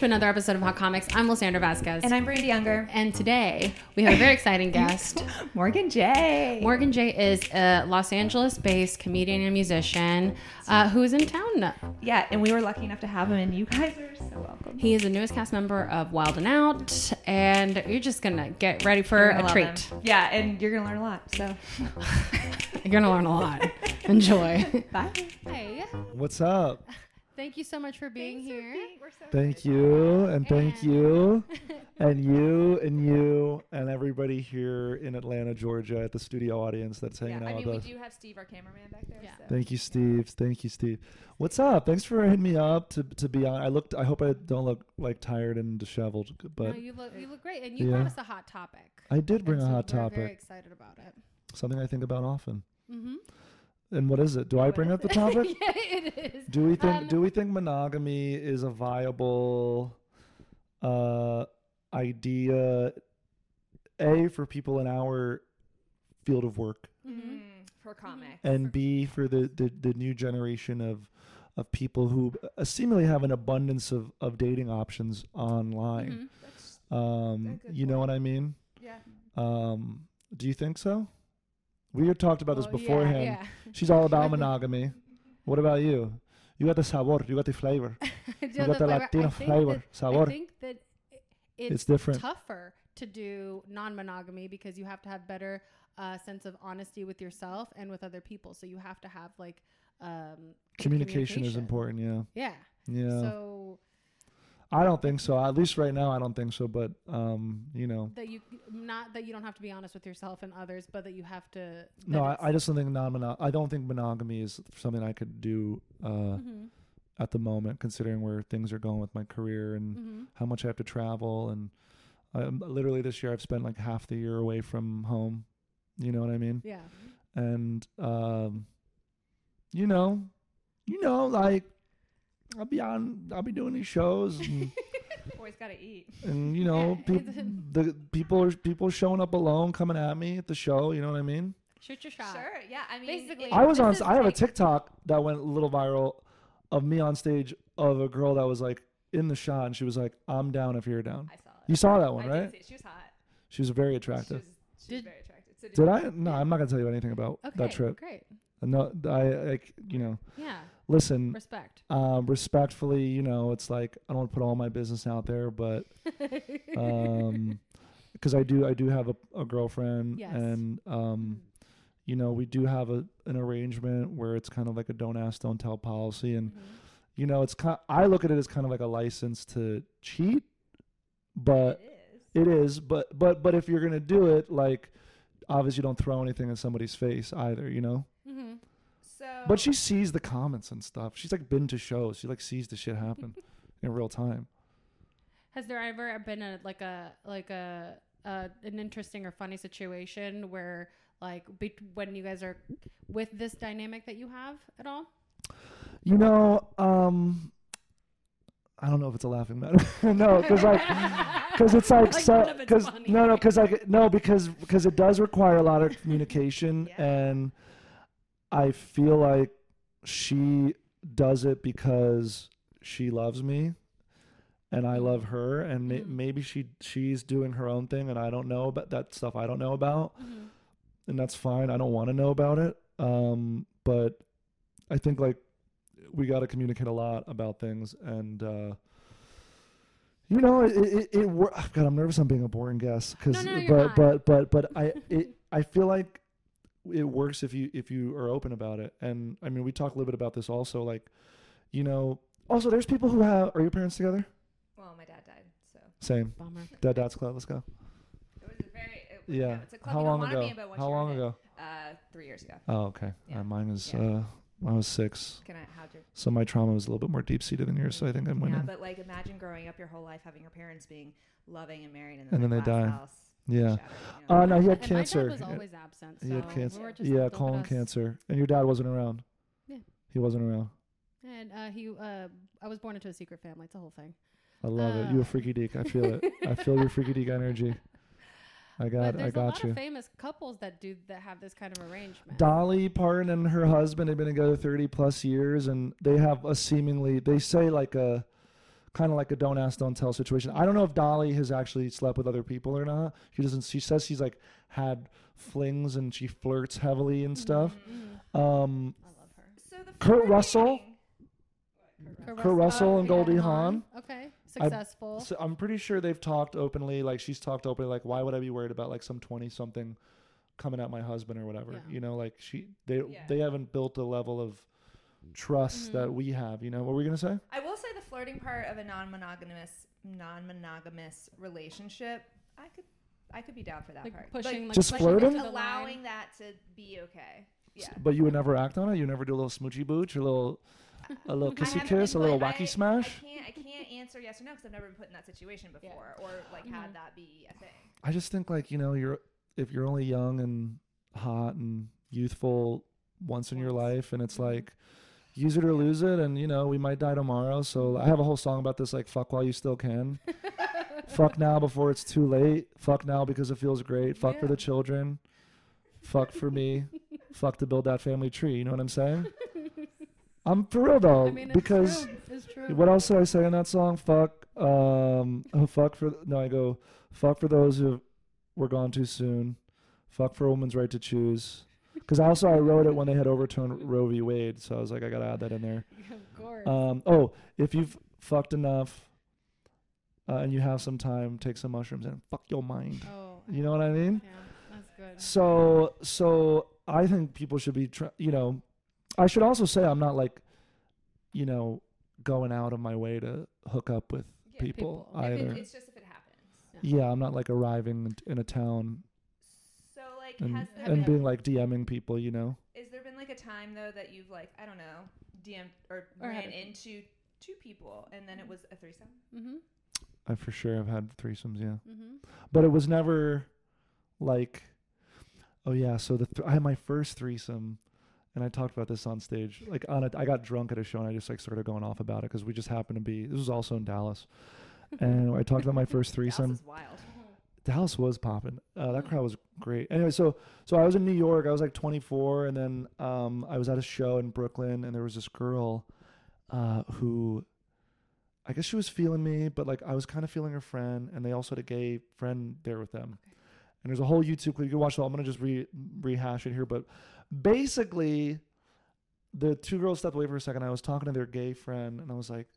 to another episode of Hot Comics. I'm Lisandra Vazquez. And I'm Brandi Unger. And today we have a very exciting guest. Morgan Jay. Morgan Jay is a Los Angeles based comedian and musician uh, who's in town. Yeah, and we were lucky enough to have him, and you guys are so welcome. He is the newest cast member of Wild and Out, and you're just going to get ready for a treat. him. Yeah, and you're going to learn a lot. So, You're going to learn a lot. Enjoy. bye. Hey, What's up? Thank you so much for being here. Thank you, and thank And- you, and you, and you, and everybody here in Atlanta, Georgia, at the studio audience that's hanging Yeah, hanging I out mean, with we us. do have Steve, our cameraman, back there. Yeah. So. Thank you, Steve. Thank you, Steve. What's up? Thanks for hitting me up to to be on. I looked. I hope I don't look like tired and disheveled, but no, you look you look great, and you Yeah. brought us a hot topic. I did bring And a so hot we're topic, Very excited about it. something I think about often. Mm-hmm. And what is it? Do I bring up the topic? yeah, it is. Do we think Um, do we think monogamy is a viable uh idea a for people in our field of work Mm-hmm. Mm, for comics. and b for the the, the new generation of of people who uh, seemingly have an abundance of of dating options online Mhm. That's, um a good you know what i mean yeah. um do you think so we had talked about this beforehand. Yeah, she's all about monogamy. What about you? You got the sabor you got the flavor. You got the flavor- latino flavor that- sabor I think that it's, it's different. tougher to do non-monogamy because you have to have better uh, sense of honesty with yourself and with other people. So you have to have like um, communication is important yeah. Yeah. yeah. So i don't think so at least right now i don't think so but um you know that you not that you don't have to be honest with yourself and others, but that you have to. no I, I just don't think non i don't think monogamy is something i could do uh Mhm, at the moment considering where things are going with my career and mhm. how much i have to travel and I, literally this year i've spent like half the year away from home you know what i mean Yeah. and um you know you know like i'll be on i'll be doing these shows and Always got to eat. and you know Yeah, peop the people are people showing up alone coming at me at the show you know what i mean Shoot your shot. Sure. Yeah. I mean, Basically, i was on i have a tiktok that went a little viral of me on stage of a girl that was like in the shot and she was like i'm down if you're down I saw it. you saw that one I right Did see it. She was hot. she was very She attractive was, she was Did- very attractive. So did i no i'm not gonna tell you anything about Okay. that trip Great. no i like you know Yeah. Listen Respect. um respectfully you know it's like i don't want to put all my business out there but um because i do i do have a, a girlfriend Yes. and um you know we do have a an arrangement where it's kind of like a don't ask don't tell policy and Mhm. you know it's kind i look at it as kind of like a license to cheat but it is. it is but but but if you're gonna do it like obviously don't throw anything in somebody's face either you know Mhm. So. but she sees the comments and stuff she's like been to shows she like sees the shit happen in real time Has there ever been a like a like a, uh an interesting or funny situation where like be- when you guys are with this dynamic that you have at all? You know, um, I don't know if it's a laughing matter. no, because like, because it's like, Like, so, none of it's because no, no, because like, no, because because it does require a lot of communication, Yeah. and I feel like she does it because she loves me, and I love her, and may, Mhm. maybe she she's doing her own thing, and I don't know about that stuff. I don't know about Mm-hmm. and that's fine. I don't want to know about it. Um, but I think like we got to communicate a lot about things, and uh, you know, it it, it wor- God, I'm nervous. I'm being a boring guest because, No, no, no, you're but but but but I it I feel like it works if you if you are open about it. And I mean, we talk a little bit about this also. Like, you know, also there's people who have. Are your parents together? Well, my dad died, so Same. Bummer. Dad, dad's club. Let's go. it was a very. It, Yeah. yeah. It's a club How long ago? be in, How long in it- ago? Uh, three years ago. Oh, okay. Yeah. Uh, mine is. Yeah. Uh, I was six. Can I? How'd your? So my trauma was a little bit more deep seated than yours. So I think I'm winning. Yeah, but like imagine growing up your whole life having your parents being loving and married, and And then, then they die. House Yeah. shattered. Uh, no, he had And cancer. My dad was always absent. So He had we cancer. were just Yeah, colon cancer. And your dad wasn't around. Yeah. He wasn't around. And uh, he, uh, I was born into a secret family. It's a whole thing. I love it. You Uh. a freaky deek. I feel it. I feel your freaky deek energy. I but got. there's I got a lot you. of famous couples that do that have this kind of arrangement. Dolly Parton and her husband have been together 30 plus years, and they have a seemingly, they say like a kind of like a don't ask, don't tell situation. I don't know if Dolly has actually slept with other people or not. She doesn't. She says she's like had flings and she flirts heavily and stuff. Mhm. Um, I love her. So the Kurt Russell? flirting- Kurt Russell and yeah, Goldie Hawn. Okay, successful. So I'm pretty sure they've talked openly. Like she's talked openly. Like why would I be worried about like some twenty something coming at my husband or whatever? Yeah. You know, like she they Yeah. they haven't built a level of trust that Mhm. we have. You know what were we gonna say? I will say the flirting part of a non-monogamous non-monogamous relationship, I could I could be down for that like part. pushing, like, Just pushing flirting? into allowing that to be okay. Yeah. But you would never act on it. You never do a little smoochy booch, a little a little kissy kiss, a little put- wacky I- smash. I can't I can't answer yes or no because I've never been put in that situation Yeah. before or like Mhm. had that be a thing. I just think like you know you're if you're only young and hot and youthful once in your life, and it's Mhm. like use it or lose it, and you know we might die tomorrow. So I have a whole song about this, like fuck while you still can. fuck now before it's too late. Fuck now because it feels great. Fuck for the children. Fuck for me. fuck to build that family tree. You know what I'm saying? I'm for real though, I mean, it's because true. True. what else did I say in that song? Fuck. Um. oh, fuck for. No, I go. Fuck for those who were gone too soon. Fuck for a woman's right to choose. Because also I wrote it when they had overturned Roe v. Wade, so I was like, I gotta add that in there. of course. Um. Oh, if you've fucked enough, uh, and you have some time, take some mushrooms and fuck your mind. oh, You know what I mean? yeah, that's good. So so I think people should be tr- you know I should also say I'm not like you know going out of my way to hook up with Yeah, people, people. It- either. it's just if it happens. yeah, I'm not like arriving in, a town and has there and been, being like DMing people, you know. is there been like a time though that you've like I don't know DM'd or, Or ran into two people and then it was a threesome? Mm-hmm. I for sure have had threesomes, yeah. Mm-hmm. But it was never like oh yeah, so the th- I had my first threesome and I talked about this on stage. Like on a, I got drunk at a show and I just like started going off about it because we just happened to be. This was also in Dallas, and I talked about my first threesome. Dallas is wild. Dallas was popping. Uh, that crowd was great. Anyway, so so I was in New York. I was like 24, and then um, I was at a show in Brooklyn, and there was this girl uh, who, I guess she was feeling me, but like I was kind of feeling her friend, and they also had a gay friend there with them. And there's a whole YouTube clip you can watch. I'm gonna just re- rehash it here, but basically, the two girls stepped away for a second. I was talking to their gay friend, and I was like,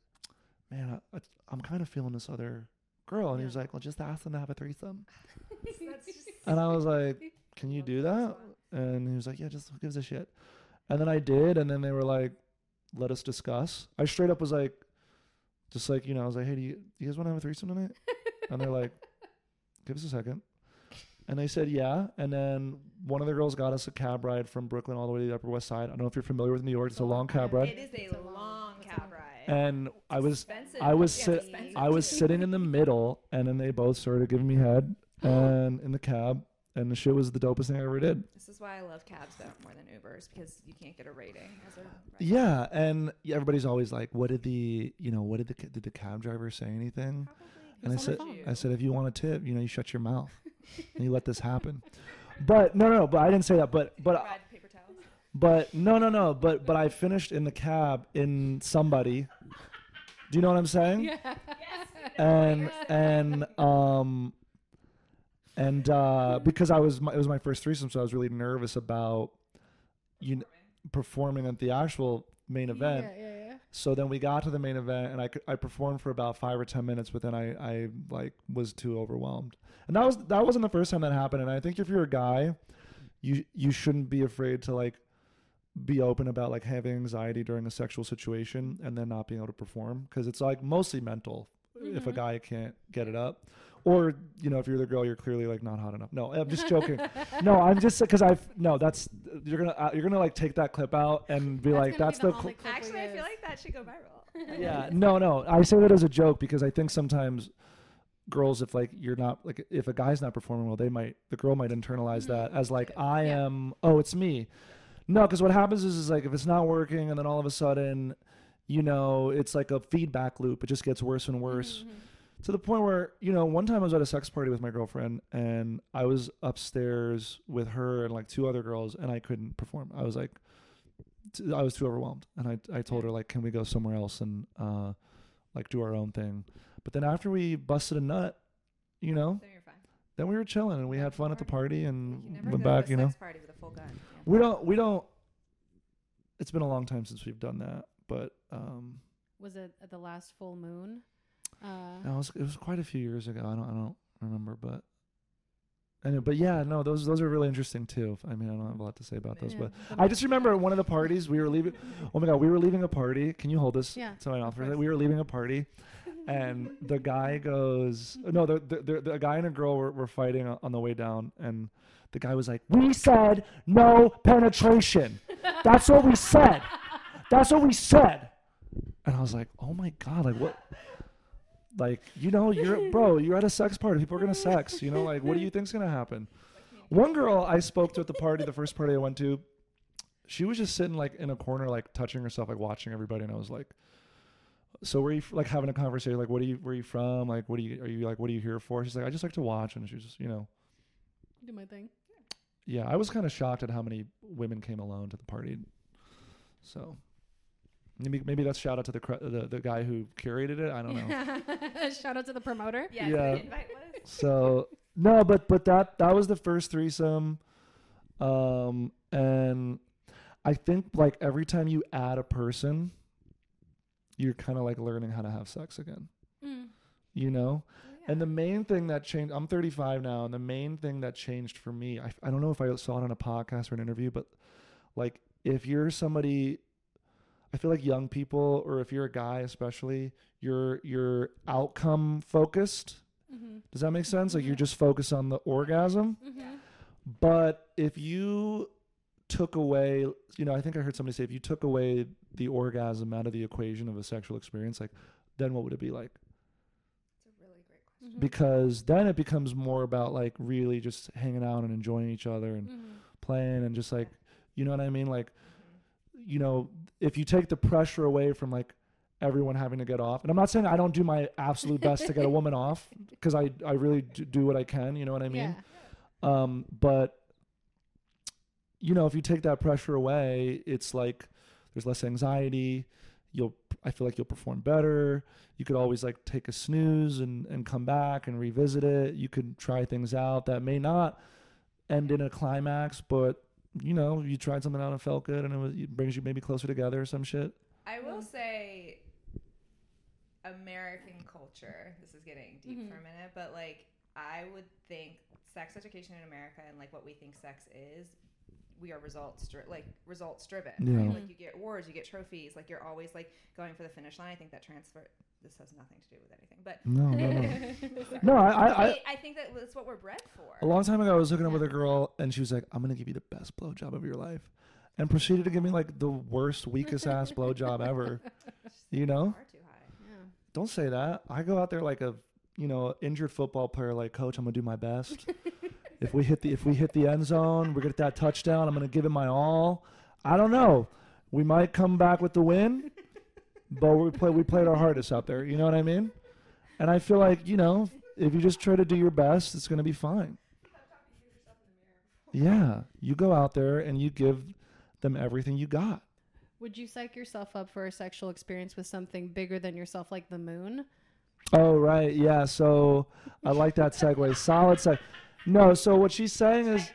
"Man, I, I, I'm kind of feeling this other girl." And he was like, "Well, just ask them to have a threesome." And I was like, "Can you do that?" And he was like, "Yeah, just who gives a shit." And then I did, and then they were like, "Let us discuss." I straight up was like, just like you know, I was like, "Hey, do you, do you guys want to have a threesome tonight?" and they're like, "Give us a second. And they said, "Yeah." And then one of the girls got us a cab ride from Brooklyn all the way to the Upper West Side. I don't know if you're familiar with New York; it's a oh, long cab ride. It is a a long- And I was Expensive. I was Yeah, sit- I was sitting in the middle, and then they both started giving me head, and in the cab, and the shit was the dopest thing I ever did. This is why I love cabs though more than Ubers because you can't get a rating as a. Yeah, and everybody's always like, "What did the you know what did the ca- did the cab driver say anything?" And I said. I said, if you want a tip, you know, you shut your mouth and you let this happen. But no, no, no. But I didn't say that. But but ride paper towels. but no, no, no. But but I finished in the cab in somebody. Do you know what I'm saying? Yeah. and and um and uh because I was my, it was my first threesome, so I was really nervous about you kn- performing at the actual main event. Yeah, yeah, yeah. So then we got to the main event, and I I performed for about five or ten minutes, but then I I like was too overwhelmed, and that was that wasn't the first time that happened. And I think if you're a guy, you you shouldn't be afraid to like be open about like having anxiety during a sexual situation and then not being able to perform because it's like mostly mental if a Mhm. guy can't get it up. Or you know, if you're the girl, you're clearly like not hot enough. No, I'm just joking. no, I'm just because I've no. That's you're gonna uh, you're gonna like take that clip out and be That's like that's be the the cl- only clip Actually, I feel like that should go viral. yeah no no i say that as a joke because i think sometimes girls if like you're not like if a guy's not performing well they might the girl might internalize that as like i Yeah. am oh it's me no because what happens is is like if it's not working and then all of a sudden you know it's like a feedback loop it just gets worse and worse Mhm. to the point where you know one time i was at a sex party with my girlfriend and i was upstairs with her and like two other girls and i couldn't perform i was like t- i was too overwhelmed and i, I told her like can we go somewhere else and uh like do our own thing. But then after we busted a nut, you know, fine. then we were chilling and we had fun at the party and went back. You know, sex party with a full gun. Yeah. we don't we don't. It's been a long time since we've done that, but um, Was it at the last full moon? Uh, no, it was, it was quite a few years ago. I don't I don't remember, but. Anyway, but yeah, no, those those are really interesting too. I mean, I don't have a lot to say about those, yeah, but I just remember one of the parties we were leaving. Oh my god, we were leaving a party. Can you hold this? Yeah, To my mouth of for a second? course. We were leaving a party, and the guy goes, no, the the, the, the guy and a girl were, were fighting on the way down, and the guy was like, "We said no penetration. That's what we said. That's what we said." And I was like, "Oh my god, like what?" Like you know, you're bro, you're at a sex party. People are gonna sex. You know, like what do you think's gonna happen? One girl I spoke to at the party, the first party I went to, she was just sitting like in a corner, like touching herself, like watching everybody, and I was like, "So were you like having a conversation? Like, what are you? Where are you from? Like, what do you? Are you like? What are you here for?" She's like, "I just like to watch," and she's just, you know, do my thing. Yeah. I was kind of shocked at how many women came alone to the party. So maybe maybe that's shout out to the cr- the the guy who curated it. I don't know. Shout out to the promoter. Yeah. Yeah. The invite so no, but but that that was the first threesome, um, and I think like every time you add a person, you're kind of like learning how to have sex again. Mm. You know, Yeah. And the main thing that changed. I'm 35 now, and the main thing that changed for me, I I don't know if I saw it on a podcast or an interview, but like if you're somebody. I feel like young people, or if you're a guy especially, you're you're outcome focused. Mm-hmm. Does that make sense? Like you're just focused on the orgasm. Mm-hmm. But if you took away, you know, I think I heard somebody say if you took away the orgasm out of the equation of a sexual experience, like then what would it be like? It's a really great question. Mm-hmm. Because then it becomes more about like really just hanging out and enjoying each other and Mm-hmm. playing and just like, you know what I mean? Like, Mhm. you know, if you take the pressure away from like everyone having to get off, and I'm not saying I don't do my absolute best to get a woman off because I, I really do, do what I can, you know what I mean? Yeah. Um, but you know, if you take that pressure away, it's like there's less anxiety. You'll, I feel like you'll perform better. You could always like take a snooze and and come back and revisit it. You could try things out that may not end in a climax, but you know, you tried something out and felt good, and it, was, it brings you maybe closer together or some shit. I will say, American culture. This is getting deep Mhm. for a minute, but like I would think sex education in America and like what we think sex is, we are results dri- like results driven. Yeah. Right? Like you get awards, you get trophies. Like you're always like going for the finish line. I think that transfer. This has nothing to do with anything, but No, no, no. No, I, I, I, I, I think that that's what we're bred for. A long time ago, I was hooking up with a girl, and she was like, "I'm gonna give you the best blowjob of your life," and proceeded to give me like the worst, weakest ass blowjob ever. You know? Far too high. Yeah. Don't say that. I go out there like a, you know, injured football player. Like, coach, I'm gonna do my best. if we hit the if we hit the end zone, we're get that touchdown. I'm gonna give it my all. I don't know. We might come back with the win, but we play we played our hardest out there. You know what I mean? And I feel like you know, if you just try to do your best, it's gonna be fine. Yeah, you go out there and you give them everything you got. Would you psych yourself up for a sexual experience with something bigger than yourself, like the moon? Oh right, yeah. So I like that segue. Solid seg. No, so what she's saying is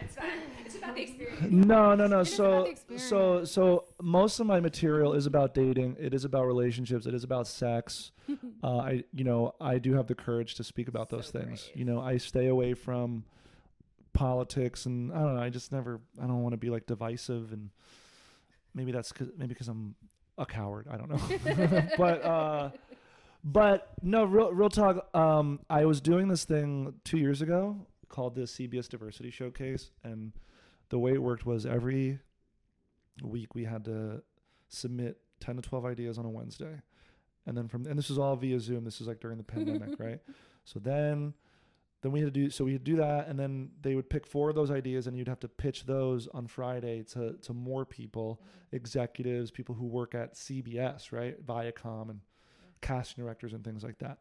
it's fine. It's about the experience. no, no, no. It So so so most of my material is about dating. It is about relationships. It is about sex. uh, I you know I do have the courage to speak about those So things. brave. You know I stay away from politics and I don't know. I just never. I don't want to be like divisive and maybe that's cause, maybe because I'm a coward. I don't know. but uh, but no, real real talk. Um, I was doing this thing two years ago called the CBS Diversity Showcase, and the way it worked was every week we had to submit ten to twelve ideas on a Wednesday, and then from and this was all via Zoom. This is like during the pandemic, right? So then. Then we had to do so we had to do that, and then they would pick four of those ideas, and you'd have to pitch those on Friday to to more people, executives, people who work at CBS, right, Viacom, and casting directors and things like that.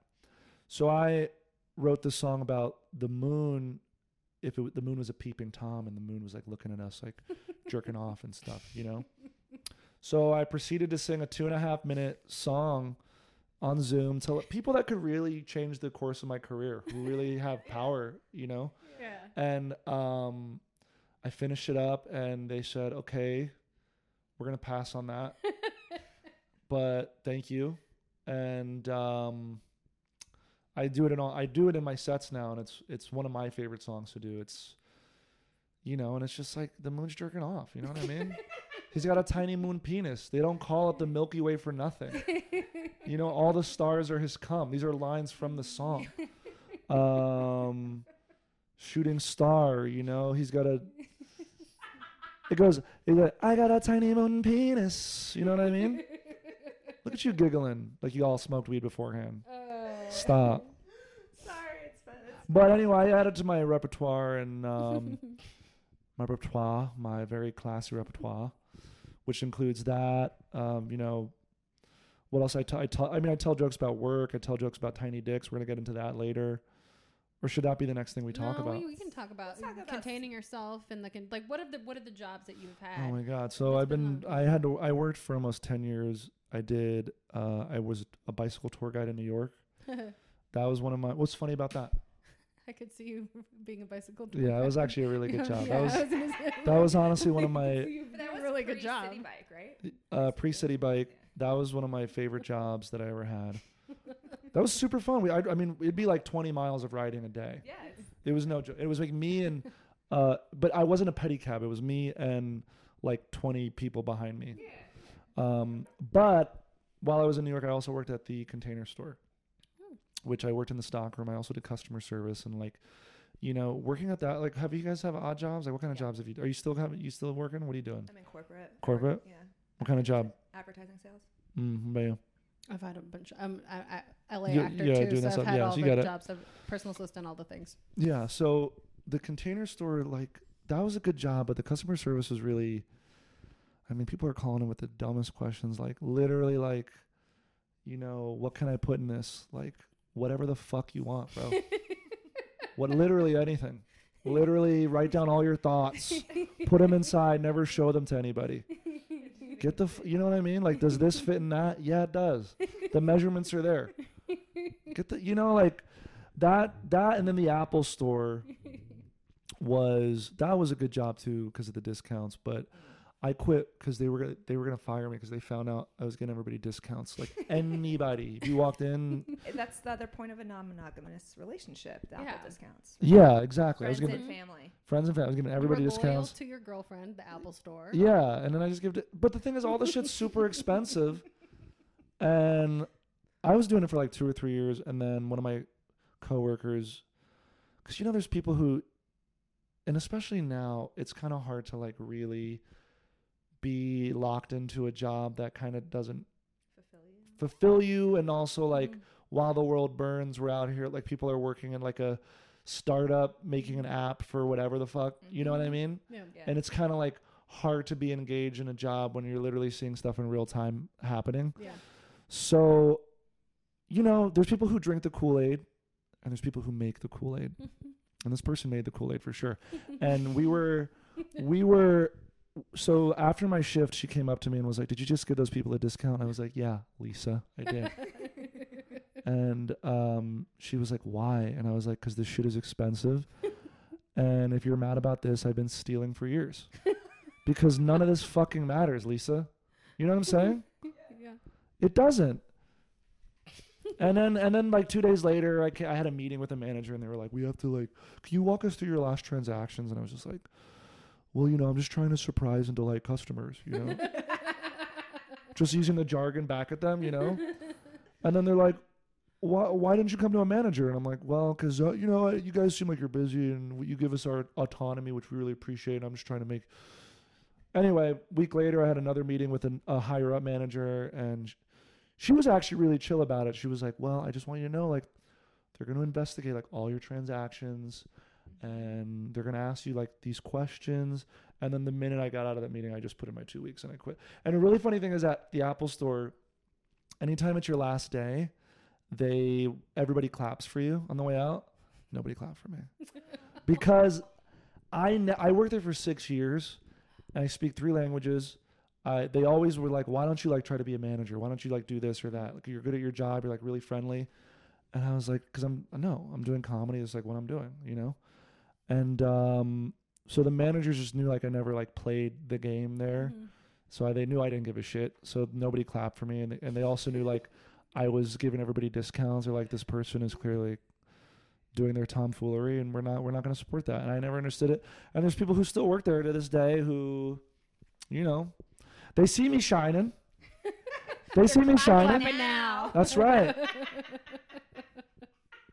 So I wrote this song about the moon. If it, the moon was a peeping tom and the moon was like looking at us, like jerking off and stuff, you know. So I proceeded to sing a two and a half minute song on Zoom to people that could really change the course of my career, who really have power, you know. Yeah. And um, I finished it up, and they said, "Okay, we're gonna pass on that, but thank you." And um, I do it in all. I do it in my sets now, and it's it's one of my favorite songs to do. It's you know, and it's just like the moon's jerking off. You know what I mean? He's got a tiny moon penis. They don't call it the Milky Way for nothing. You know, all the stars are his cum. These are lines from the song. Um, shooting star. You know, he's got a. It goes. He's like, I got a tiny moon penis. You know what I mean? Look at you giggling like you all smoked weed beforehand. Oh. Stop. Sorry, it's fun. It's But anyway, I added to my repertoire and um, my repertoire, my very classy repertoire, which includes that. Um, you know, what else I tell? I tell. I mean, I tell jokes about work. I tell jokes about tiny dicks. We're gonna get into that later, or should that be the next thing we talk no, about? We, we can talk about talk about containing yourself and the con- like. What are the what are the jobs that you've had? Oh my god! So I've been been. I had to. I worked for almost ten years. I did. Uh, I was a bicycle tour guide in New York. That was one of my. What's funny about that? I could see you being a bicycle. tour Yeah, it was actually a really good job. Yeah, That was I that was honestly one of my see you But doing that was a really good pre job. City bike, right? uh, pre city bike. That was one of my favorite jobs that I ever had. That was super fun. We, I, I mean, it'd be like 20 miles of riding a day. Yeah. It's, It was no joke. It was like me and, uh, but I wasn't a pedicab. It was me and like 20 people behind me. yeah. Um, but while I was in New York, I also worked at the container store, Hmm. which I worked in the stock room. I also did customer service and like, you know, working at that. Like, have you guys have odd jobs? Like, what kind of Yeah. jobs have you? Are you still have you still working? What are you doing? I'm in corporate. Corporate? Yeah. What kind of job? Advertising sales. Mm, what about you? I've had a bunch. Um, I, I, LA You- actor yeah, too, doing so I've stuff. had Yeah, all so you the got it. jobs, of personal assistant, all the things. Yeah. So the container store, like, that was a good job, but the customer service was really. I mean, people are calling him with the dumbest questions, like literally, like, you know, what can I put in this? Like, whatever the fuck you want, bro. what literally anything. Literally, write down all your thoughts, put them inside, never show them to anybody. Get the, f- you know what I mean? Like, does this fit in that? Yeah, it does. The measurements are there. Get the, you know, like that, that, and then the Apple store was that was a good job too because of the discounts. But I quit because they were gonna, they were gonna fire me because they found out I was getting everybody discounts. Like anybody, if you walked in, That's the other point of a non-monogamous relationship. The Yeah. Apple discounts. yeah, exactly. I was Friends gonna and family. friends and family, I was giving You everybody were discounts. To your girlfriend, the Apple Store. Yeah, and then I just give it. But the thing is, all the shit's super expensive, and I was doing it for like two or three years, and then one of my coworkers, because you know, there's people who, and especially now, it's kind of hard to like really be locked into a job that kind of doesn't Fulfill you. fulfill you, and also like Mhm. while the world burns, we're out here like people are working in like a startup making an app for whatever the fuck, you know what I Mhm. mean? Yeah. Yeah. and it's kind of like hard to be engaged in a job when you're literally seeing stuff in real time happening. Yeah. So, you know, there's people who drink the Kool Aid, and there's people who make the Kool Aid, and this person made the Kool Aid for sure. And we were, we were. So after my shift, she came up to me and was like, "Did you just give those people a discount?" And I was like, "Yeah, Lisa, I did." and um, she was like, "Why?" And I was like, "Cause this shit is expensive, and if you're mad about this, I've been stealing for years, because none of this fucking matters, Lisa. You know what I'm saying? yeah. It doesn't." And then, and then, like two days later, I, I had a meeting with a manager, and they were like, "We have to like, can you walk us through your last transactions?" And I was just like, "Well, you know, I'm just trying to surprise and delight customers, you know, just using the jargon back at them, you know." And then they're like, why, why didn't you come to a manager? And I'm like, well, because, uh, you know, you guys seem like you're busy and you give us our autonomy, which we really appreciate. I'm just trying to make. Anyway, week later, I had another meeting with an, a higher up manager, and she was actually really chill about it. She was like, well, I just want you to know, like, they're going to investigate, like, all your transactions, and they're going to ask you, like, these questions. And then the minute I got out of that meeting, I just put in my two weeks and I quit. And a really funny thing is at the Apple store, anytime it's your last day, they everybody claps for you on the way out. Nobody clapped for me because I ne- I worked there for six years, and I speak three languages. I they always were like, why don't you like try to be a manager? Why don't you like do this or that? Like you're good at your job. You're like really friendly. And I was like, because I'm no, I'm doing comedy. It's like what I'm doing, you know. And um, so the managers just knew like I never like played the game there. Mhm. So I, they knew I didn't give a shit. So nobody clapped for me, and they, and they also knew like I was giving everybody discounts. Or like this person is clearly doing their tomfoolery, and we're not we're not going to support that. And I never understood it. And there's people who still work there to this day who, you know, they see me shining. they see me shining. Now. That's right.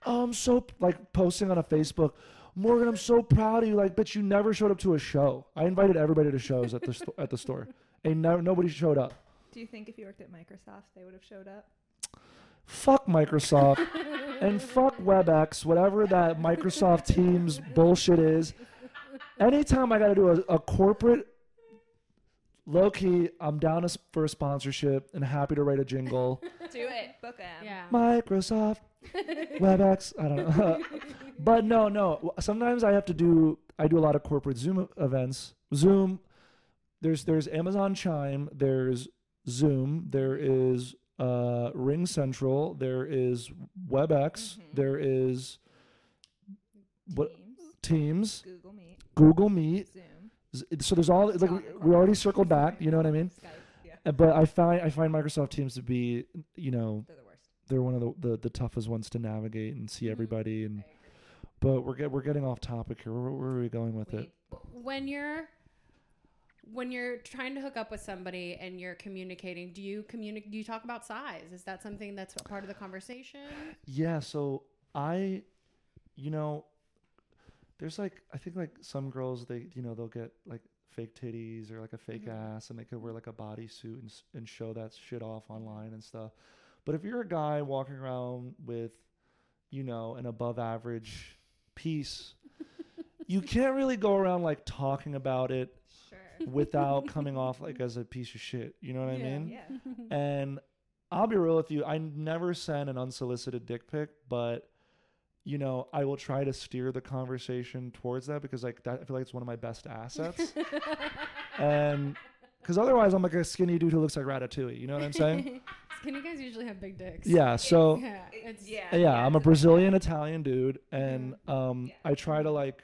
Oh, I'm so like posting on a Facebook. Morgan, I'm so proud of you. Like, but you never showed up to a show. I invited everybody to shows at the sto- at the store, and no, nobody showed up. Do you think if you worked at Microsoft, they would have showed up? Fuck Microsoft and fuck WebEx, whatever that Microsoft Teams bullshit is. Anytime I got to do a, a corporate, low key, I'm down as- for a sponsorship and happy to write a jingle. Do it. Book them. Yeah. Microsoft, WebEx, I don't know. but no, no. Sometimes I have to do. I do a lot of corporate Zoom events. Zoom. There's there's Amazon Chime. There's Zoom. There is uh, Ring Central. There is WebEx. Mhm. There is what Teams, Teams, Google Meet, Google Meet. Zoom, So there's all like we, we already circled back. You know what I mean? Skype. Yeah, But I find I find Microsoft Teams to be you know they're the worst. they're one of the, the, the toughest ones to navigate and see Mhm. everybody and. But we're get, we're getting off topic here where, where are we going with it when you're when you're trying to hook up with somebody and you're communicating, do you communicate? Do you talk about size? Is that something that's part of the conversation? yeah so i you know there's like i think like some girls they you know they'll get like fake titties or like a fake Mhm. ass and they could wear like a bodysuit and, and show that shit off online and stuff but if you're a guy walking around with you know an above average piece you can't really go around like talking about it Sure. without coming off like as a piece of shit. You know what I mean? Yeah. And I'll be real with you. I never send an unsolicited dick pic, but you know, I will try to steer the conversation towards that because like that I feel like it's one of my best assets. and because otherwise I'm like a skinny dude who looks like Ratatouille. You know what I'm saying? Skinny guys usually have big dicks. yeah. So Yeah. It's yeah. yeah, I'm a Brazilian Italian dude, and um, Yeah. I try to like,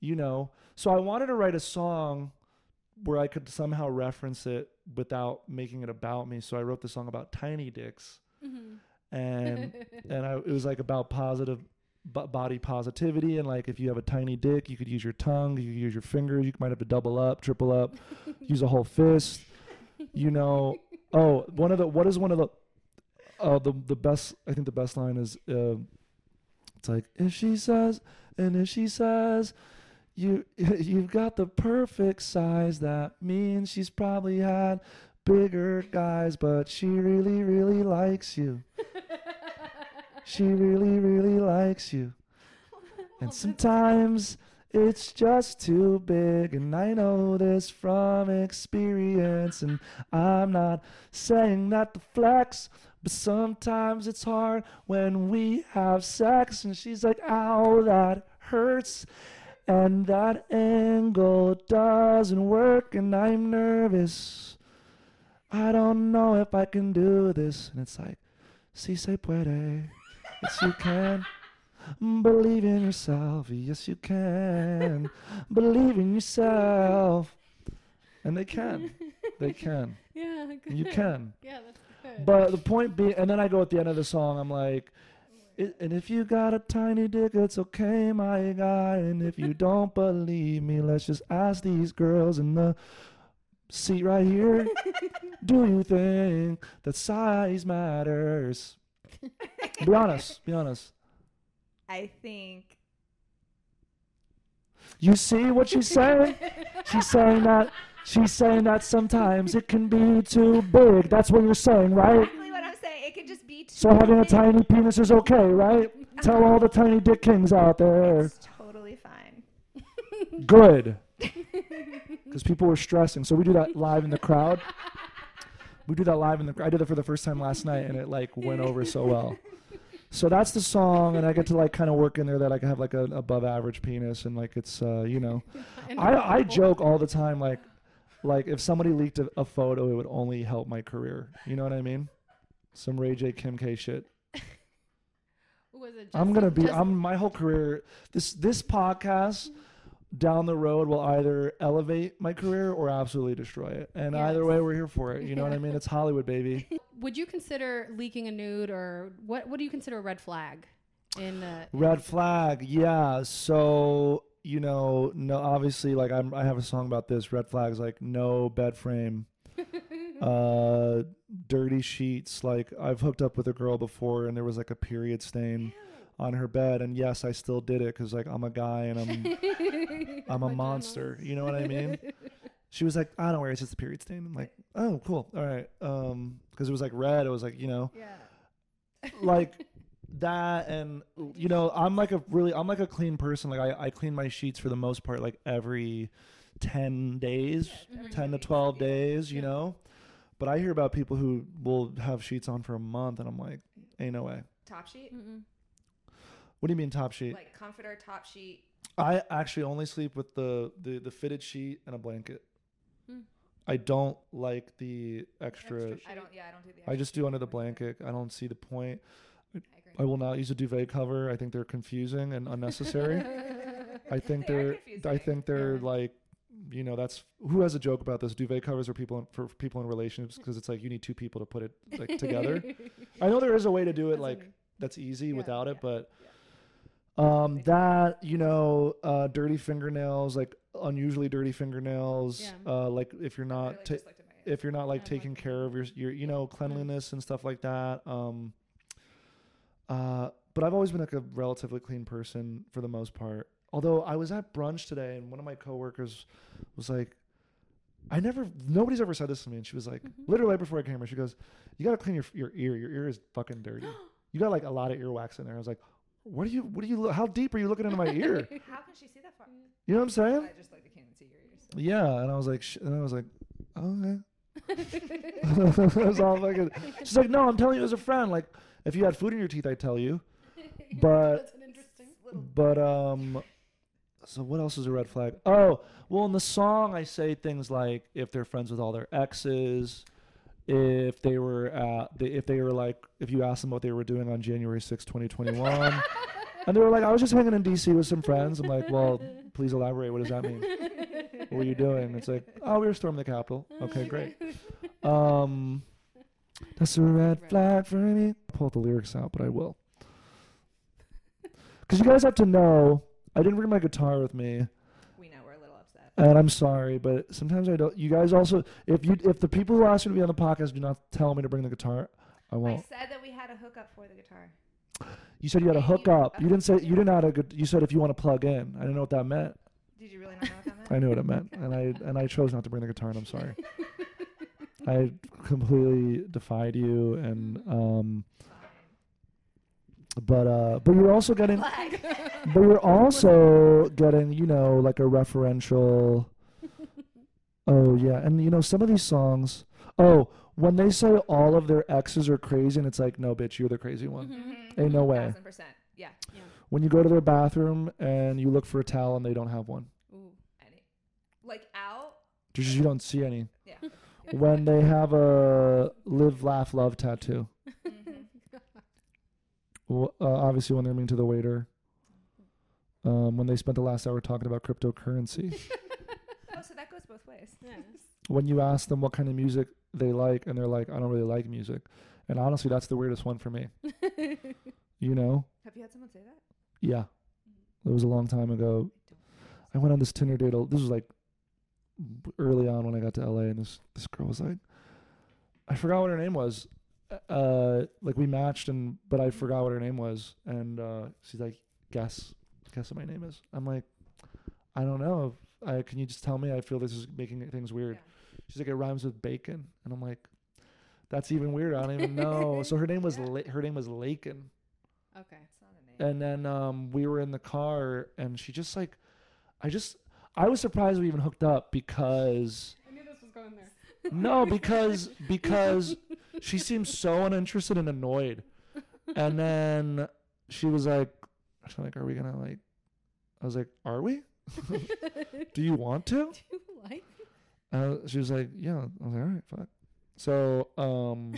you know, so I wanted to write a song where I could somehow reference it without making it about me. So I wrote the song about tiny dicks, Mhm. and and I, it was like about positive b- body positivity, and like if you have a tiny dick, you could use your tongue, you could use your fingers, you might have to double up, triple up, use a whole fist, you know. Oh, one of the what is one of the oh the the best I think the best line is uh, it's like if she says and if she says you you've got the perfect size that means she's probably had bigger guys but she really really likes you she really really likes you. And sometimes it's just too big and I know this from experience and I'm not saying that to flex but sometimes it's hard when we have sex and she's like ow that hurts and that angle doesn't work and I'm nervous. I don't know if I can do this. And it's like si se puede yes you can Believe in yourself. Yes, you can. Believe in yourself. And they can. They can. yeah. Good. You can. Yeah, that's good. But the point being, and then I go at the end of the song, I'm like, "I- and if you got a tiny dick, it's okay, my guy. And if you don't believe me, let's just ask these girls in the seat right here. Do you think that size matters? Be honest. Be honest. I think You see what she's saying? She's saying that she's saying that sometimes it can be too big. That's what you're saying, right? exactly what I'm saying. It could just be too So having a tiny penis is okay, right? Tell all the tiny dick kings out there. It's totally fine. Good. Because people were stressing. So we do that live in the crowd. We do that live in the. I did it for the first time last night, and it like went over so well. So that's the song, and I get to like kind of work in there that I can have like an above average penis, and like it's uh, you know, I I joke all the time like like if somebody leaked a, a photo, it would only help my career. You know what I mean? Some Ray J Kim K shit. Was it I'm gonna be. I'm my whole career. This this podcast down the road will either elevate my career or absolutely destroy it. And either way, we're here for it. You know what I mean? It's Hollywood, baby. Would you consider leaking a nude, or what? What do you consider a red flag? In uh, Red flag, yeah. So you know, no, obviously, like I'm, I have a song about this. Red flags, like no bed frame, uh, dirty sheets. Like I've hooked up with a girl before, and there was like a period stain on her bed, and yes, I still did it because like I'm a guy and I'm, I'm a monster. You know what I mean? She was like, I don't worry, it's just a period stain. I'm like, oh, cool, all right. Um, because it was like red. It was like you know, yeah. like that and you know i'm like a really i'm like a clean person like i, I clean my sheets for the most part like every 10 days Every 10 two to 12 yeah. days you Yeah. know but i hear about people who will have sheets on for a month and i'm like ain't no way Top sheet, Mm-mm. What do you mean top sheet like comforter, top sheet. i actually only sleep with the the, the fitted sheet and a blanket Hmm. i don't like the extra, Extra I don't. Yeah, I don't do the. i just do under the blanket i don't see the point I i will not use a duvet cover i think they're confusing and unnecessary I think They are they're. I think they're Yeah. like, you know, that's who has a joke about this. Duvet covers are people in, for people in relationships because it's like you need two people to put it like together. I know there is a way to do it That's like that's easy Yeah, without it, yeah, but um, that you know, uh, dirty fingernails, like unusually dirty fingernails, Yeah. uh, like if you're not literally ta- just looked at my if you're not like I taking that. care of your your you know Mm-hmm. cleanliness and stuff like that. Um, uh, but I've always been like a relatively clean person for the most part. Although I was at brunch today and one of my coworkers was like, I never, nobody's ever said this to me. And she was like, Mhm. literally right before I came here, she goes, You got to clean your, your ear. Your ear is fucking dirty. You got like a lot of earwax in there. I was like, What are you, what are you, how deep are you looking into my ear? How can she see that far? You know what I'm saying? I just like can't see your ears. Yeah. And I was like, sh- and I was like, Okay. I was all fucking, she's like, No, I'm telling you as a friend. Like, if you had food in your teeth, I'd tell you. But- That's an interesting. But um so what else is a red flag? Oh, well in the song I say things like if they're friends with all their exes, if they were they, if they were like if you asked them what they were doing on January sixth, 2021 and they were like I was just hanging in DC with some friends. I'm like, "Well, please elaborate. What does that mean? What were you doing?" It's like, "Oh, we were storming the Capitol." Okay, great. Um that's a red flag for me. Pull the lyrics out, but I will. Because you guys have to know, I didn't bring my guitar with me, We know we're a little upset. And I'm sorry, but sometimes I don't. You guys also, if you, if the people who ask you to be on the podcast do not tell me to bring the guitar, I won't. I said that we had a hookup for the guitar. You said you had a hookup. you- hook up. a You didn't say you didn't add a good. You said if you want to plug in. I didn't know what that meant. Did you really not know what that meant? I knew what it meant, and I and I chose not to bring the guitar, and I'm sorry. I completely defied you, and um, but uh, but you're also getting. But you're also getting, you know, like a referential. Oh yeah, and you know some of these songs. Oh, when they say all of their exes are crazy, and it's like, no, bitch, you're the crazy one. Mhm. Ain't no way. Thousand percent. Yeah. yeah. When you go to their bathroom and you look for a towel and they don't have one, Ooh. Any. Like out. just you don't see any. Yeah. When they have a live, laugh, love tattoo. Mhm. Well, uh, obviously, when they're mean to the waiter. Um, when they spent the last hour talking about cryptocurrency. Oh, so that goes both ways. Yes. when you ask them what kind of music they like and they're like i don't really like music and honestly that's the weirdest one for me you know Have you had someone say that? yeah it was a long time ago i went on this tinder date this was like early on when i got to la and this this girl was like i forgot what her name was uh like we matched and but i forgot what her name was and uh she's like guess guess what my name is i'm like i don't know I, can you just tell me i feel this is making things weird Yeah. She's like, it rhymes with bacon, and I'm like, that's even weirder. I don't even know. So her name was Yeah. La- her name was Lakin, Okay. It's not a name. and then um, we were in the car, and she just like, I just, I was surprised we even hooked up because I knew this was going there. no, because because she seemed so uninterested and annoyed, and then she was like, she's like, are we gonna like? I was like, are we? Do you want to? Do you like? Uh, she was like, yeah. I was like, all right, fuck. So, um,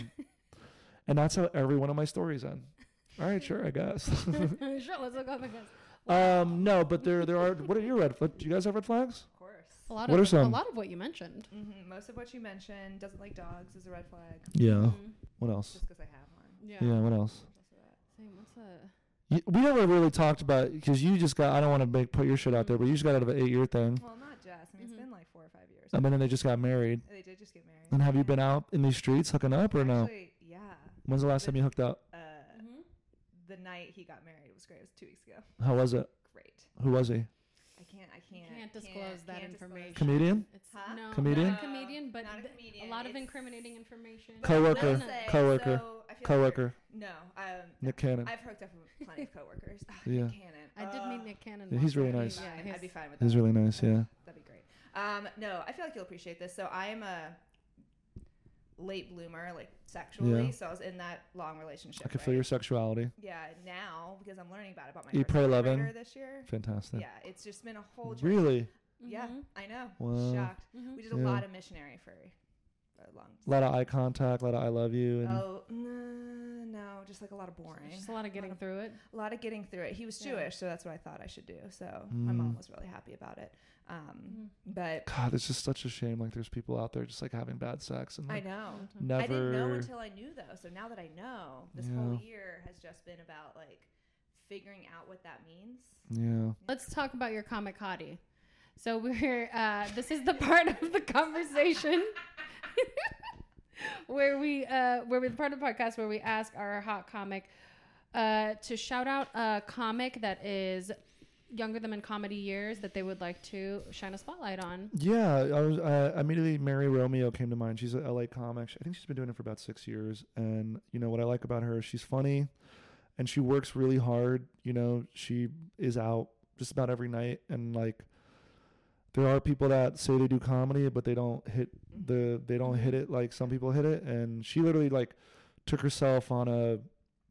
and that's how every one of my stories end. All right, sure, I guess. sure, let's look up again. um, no, but there, there are. What are your red flags? Do you guys have red flags? Of course. A lot What of are some? a lot of what you mentioned. hmm Most of what you mentioned doesn't like dogs is a red flag. Yeah. Mhm. What else? Just because I have one. Yeah. Yeah. What else? Same, what's that? Y- We never really talked about because you just got. I don't want to make put your shit out there, but you just got out of an eight-year thing. Well, not just. I mean, it's been like four or five years. I mean, and they just got married. They did just get married. And have you been out in these streets hooking up or no? Actually, yeah. When's the last time you hooked up? Uh, Mhm. the night he got married It was great. It was two weeks ago. How was it? Great. Who was he? I can't. Can't. can't disclose that can't information. that. Comedian? It's Huh? no, Comedian? not a comedian, but Not a th- comedian. a lot of incriminating information. But I will Coworker. say, Coworker. so I like Coworker. No, um, Nick Cannon. I've hooked up with plenty of coworkers. Ugh, Yeah. Nick Cannon. I did meet Nick Cannon. Yeah, he's really nice. Yeah, he's- I'd be fine with He's really nice. Yeah. That'd be great. Um, no, I feel like you'll appreciate this. So I am a late bloomer, like sexually. Yeah. So I was in that long relationship. I can right? feel your sexuality. Yeah, now because I'm learning about it about my Eat, first Pray, Loving. vibrator this year. Fantastic. Yeah, it's just been a whole journey. Really? Yeah, Mhm. I know. Wow. Shocked. Mhm. We did a Yeah. lot of missionary for a long. A lot of eye contact. A lot of I love you. And Oh no, no, just like a lot of boring. Just a lot of getting through it. a lot of getting through it. He was Yeah. Jewish, so that's what I thought I should do. So my mom Mm. was really happy about it. Um, Mhm. But God, it's just such a shame. Like there's people out there just like having bad sex and I know. never. I didn't know until I knew though. So now that I know, this whole year has just been about like figuring out what that means. yeah. Let's talk about your comic hottie. So we're uh, this is the part of the conversation where we uh, where we the part of the podcast where we ask our hot comic uh, to shout out a comic that is younger than in comedy years that they would like to shine a spotlight on. Yeah, I was uh, immediately Mary Romeo came to mind. She's a LA comic. I think she's been doing it for about six years. And you know what I like about her? is She's funny, and she works really hard. You know, she is out just about every night, and like, there are people that say they do comedy, but they don't hit the they don't hit it like some people hit it. And she literally like took herself on a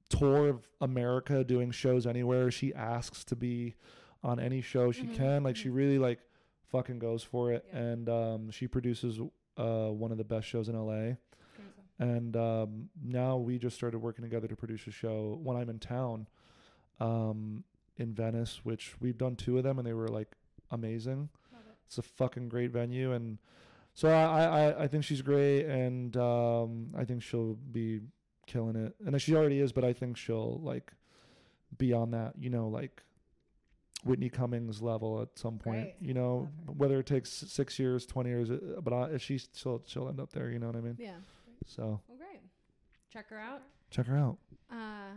tour of America doing shows anywhere. She asks to be on any show she Mhm. can. Like she really like fucking goes for it Yeah. and um she produces uh one of the best shows in LA and um now we just started working together to produce a show when I'm in town um in Venice which we've done two of them and they were like amazing. It. It's a fucking great venue and so I I I think she's great and um I think she'll be killing it. And she already is but I think she'll like be on that, you know, like Whitney Cummings level at some point, Great. you know, whether it takes six years, twenty years, uh, but I, if she's she'll she'll end up there, you know what I mean? Yeah. So Well, great. Check her out. check her out. Uh,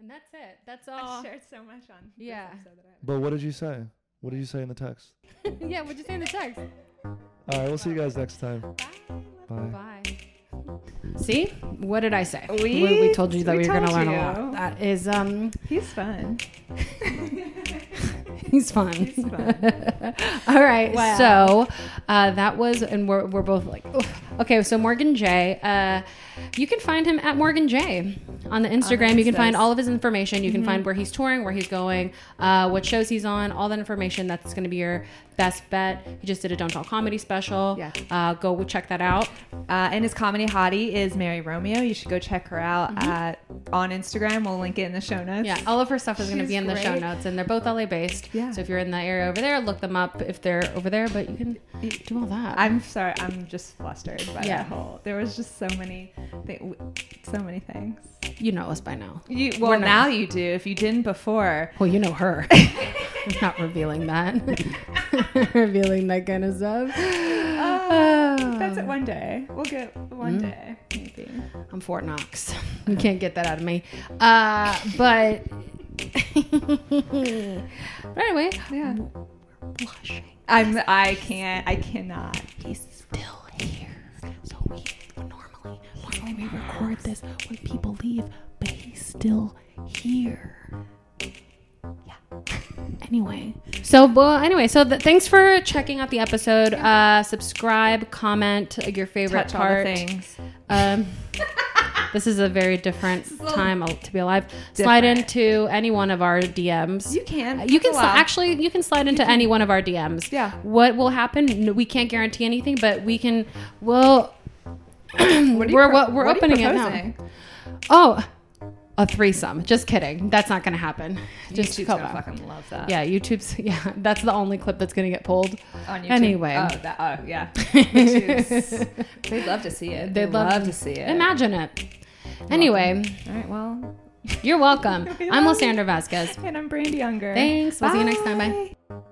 and that's it. That's all. I shared so much on Yeah. episode that I But what did you say? What did you say in the text? yeah. What'd you say in the text? All right, we'll see you guys next time. Bye. Bye. Bye. See, what did I say? We- we told you that we we, were going to learn a lot. That is, um, He's fun. he's fun. He's fun. All right, Wow. so uh, that was, and we're, we're both like, Oof. okay. So Morgan Jay, uh, you can find him at Morgan Jay on the Instagram. you can find all of his information. You can find where he's touring, where he's going, uh, what shows he's on, all that information. That's going to be your best bet. He just did a Don't Tell Comedy special. Yeah. uh, go check that out. Uh, and his comedy hottie is Mary Romeo. You should go check her out at on Instagram. We'll link it in the show notes. Yeah, all of her stuff is going to be in the show notes, and they're both LA based. Yeah. So if you're in the area over there, look them up if they're over there. But you can do all that. I'm sorry. I'm just flustered by Yeah. that whole. There was just so many, thi- so many things. you know us by now. You We're well not- now you do. If you didn't before, Well, you know her. I'm not revealing that. revealing that kind of stuff. uh, that's it. One day we'll get one Mm. day maybe. I'm Fort Knox. You can't get that out of me. Uh, but, but anyway, Yeah. blushing. I'm. I can't. I cannot. He's still here. So we normally normally we record this when people leave, but he's still here. Yeah. Anyway, so well, anyway, so th- thanks for checking out the episode. Uh, subscribe, comment your favorite Touch all the part. things. Um, This is a very different This is a little time to be alive. Slide into any one of our DMs. You can. You can oh, sli- actually you can slide into any one of our DMs. Yeah. What will happen? We can't guarantee anything, but we can. Well, What are you we're pro- we're what are you opening it now. Oh, a threesome. Just kidding. That's not going to happen. Just YouTube's gonna fucking love that. Yeah, YouTube's. Yeah, that's the only clip that's going to get pulled. On YouTube. Anyway. Oh, that, oh yeah. They'd love to see it. They'd They'd love love, to see it. Imagine it. Anyway, All right. Well, you're welcome. We I'm. Lisandra Vazquez. and I'm Brandi Unger. Thanks. We'll see you next time. Bye. Bye.